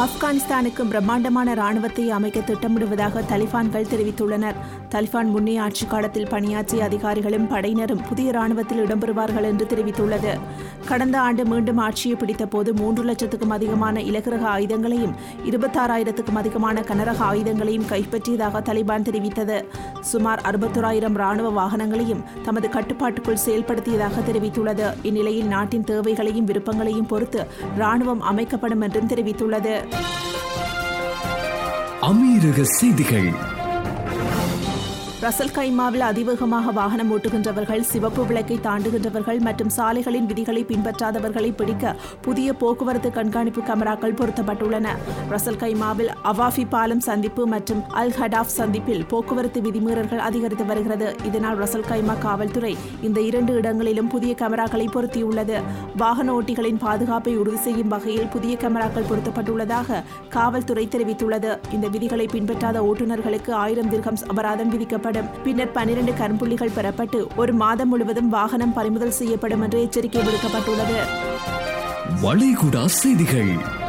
ஆப்கானிஸ்தானுக்கு பிரம்மாண்டமான ராணுவத்தை அமைக்க திட்டமிடுவதாக தலிபான்கள் தெரிவித்துள்ளனர். தலிபான் முன்னே ஆட்சி காலத்தில் பணியாற்றிய அதிகாரிகளும் படையினரும் புதிய ராணுவத்தில் இடம்பெறுவார்கள் என்று தெரிவித்துள்ளது. கடந்த ஆண்டு மீண்டும் ஆட்சியை பிடித்தபோது மூன்று லட்சத்துக்கும் அதிகமான இலகுரக ஆயுதங்களையும் இருபத்தாறாயிரத்துக்கும் அதிகமான கனரக ஆயுதங்களையும் கைப்பற்றியதாக தலிபான் தெரிவித்தது. சுமார் அறுபத்தோராயிரம் ராணுவ வாகனங்களையும் தமது கட்டுப்பாட்டுக்குள் செயல்படுத்தியதாக தெரிவித்துள்ளது. இந்நிலையில் நாட்டின் தேவைகளையும் விருப்பங்களையும் பொறுத்து ராணுவம் அமைக்கப்படும் என்றும் தெரிவித்துள்ளது. அமீரக செய்திகள் ரசல் கைமாவில் அதிவேகமாக வாகனம் ஓட்டுகின்றவர்கள் சிவப்பு விளக்கை தாண்டுகின்றவர்கள் மற்றும் சாலைகளின் விதிகளை பின்பற்றாதவர்களை பிடிக்க புதிய போக்குவரத்து கண்காணிப்பு கேமராக்கள் பொருத்தப்பட்டுள்ளன. ரசல் கைமாவில் அவாஃபி பாலம் சந்திப்பு மற்றும் அல் ஹடாஃப் சந்திப்பில் போக்குவரத்து விதிமீறல்கள் அதிகரித்து வருகிறது. இதனால் ரசல் கைமா காவல்துறை இந்த இரண்டு இடங்களிலும் புதிய கேமராக்களை பொருத்தியுள்ளது. வாகன ஓட்டிகளின் பாதுகாப்பை உறுதி செய்யும் வகையில் புதிய கேமராக்கள் பொருத்தப்பட்டுள்ளதாக காவல்துறை தெரிவித்துள்ளது. இந்த விதிகளை பின்பற்றாத ஓட்டுநர்களுக்கு ஆயிரம் திர்கம்ஸ் அபராதம் விதிக்கப்படும் பின்னர் பனிரெண்டு கரும்புள்ளிகள் பெறப்பட்டு ஒரு மாதம் முழுவதும் வாகனம் பறிமுதல் செய்யப்படும் என்று எச்சரிக்கை விடுக்கப்பட்டுள்ளது. வளைகுடா செய்திகள்.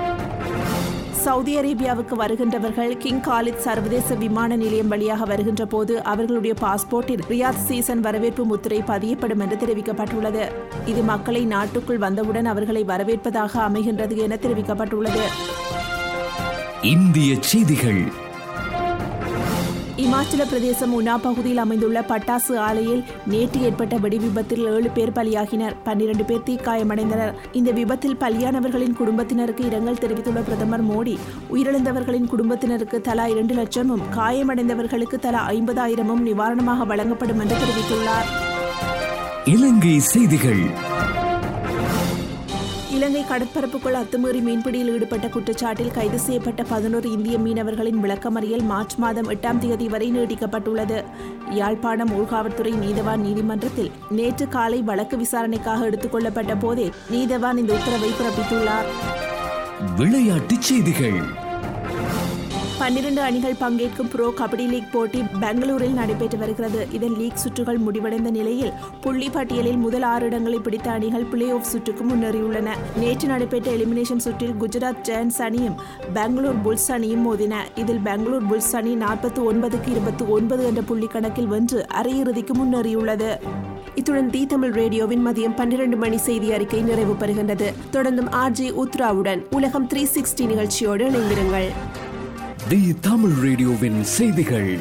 சவுதி அரேபியாவுக்கு வருகின்றவர்கள் கிங் காலித் சர்வதேச விமான நிலையம் வழியாக வருகின்ற போது அவர்களுடைய பாஸ்போர்ட்டில் ரியாத் சீசன் வரவேற்பு முத்திரை பதியப்படும் என்று தெரிவிக்கப்பட்டுள்ளது. இது மக்களை நாட்டுக்குள் வந்தவுடன் அவர்களை வரவேற்பதாக அமைகின்றது என தெரிவிக்கப்பட்டுள்ளது. இந்திய செய்திகள். இமாச்சல பிரதேசம் உனா பகுதியில் அமைந்துள்ள பட்டாசு ஆலையில் நேற்று ஏற்பட்ட வெடி விபத்தில் ஏழு பேர் பலியாகினர். பன்னிரண்டு பேர் தீக்காயமடைந்தனர். இந்த விபத்தில் பலியானவர்களின் குடும்பத்தினருக்கு இரங்கல் தெரிவித்துள்ள பிரதமர் மோடி உயிரிழந்தவர்களின் குடும்பத்தினருக்கு தலா இரண்டு லட்சமும் காயமடைந்தவர்களுக்கு தலா ஐம்பதாயிரமும் நிவாரணமாக வழங்கப்படும் என்று தெரிவித்துள்ளார். இலங்கை செய்திகள். இலங்கை கடற்பரப்புக்குள் அத்துமீறி மீன்பிடியில் ஈடுபட்ட குற்றச்சாட்டில் கைது செய்யப்பட்ட பதினோரு இந்திய மீனவர்களின் விளக்கமறியல் மார்ச் மாதம் எட்டாம் தேதி வரை நீடிக்கப்பட்டுள்ளது யாழ்ப்பாணம் ஊழ்காவல்துறை நீதவான் நீதிமன்றத்தில் நேற்று காலை வழக்கு விசாரணைக்காக எடுத்துக் கொள்ளப்பட்ட போதே நீதவான் இந்த உத்தரவை பிறப்பித்துள்ளார். விளையாட்டுச் செய்திகள். பன்னிரண்டு அணிகள் பங்கேற்கும் ப்ரோ கபடி லீக் போட்டி பெங்களூரில் நடைபெற்று வருகிறது. இதன் லீக் சுற்றுகள் முடிவடைந்த நிலையில் புள்ளி பட்டியலில் முதல் ஆறு இடங்களை பிடித்த அணிகள் பிளே ஆஃப் சுற்றுக்கு முன்னேறியுள்ளன. நேற்று நடைபெற்ற எலிமினேஷன் சுற்றில் குஜராத் ஜெயன்ஸ் அணியும் பெங்களூர் புல்ஸ் அணியும் மோதின. இதில் பெங்களூர் புல்ஸ் அணி நாற்பத்தி ஒன்பதுக்கு இருபத்தி ஒன்பது என்ற புள்ளி கணக்கில் வென்று அரையிறுதிக்கு முன்னேறியுள்ளது. இத்துடன் தி தமிழ் ரேடியோவின் மதியம் பன்னிரண்டு மணி செய்தி அறிக்கை நிறைவு பெறுகின்றது. தொடர்ந்தும் ஆர்ஜி உத்ராவுடன் உலகம் த்ரீ சிக்ஸ்டி நிகழ்ச்சியோடு இணைந்திருங்கள். தி தமிழ் ரேடியோவின் செய்திகள்.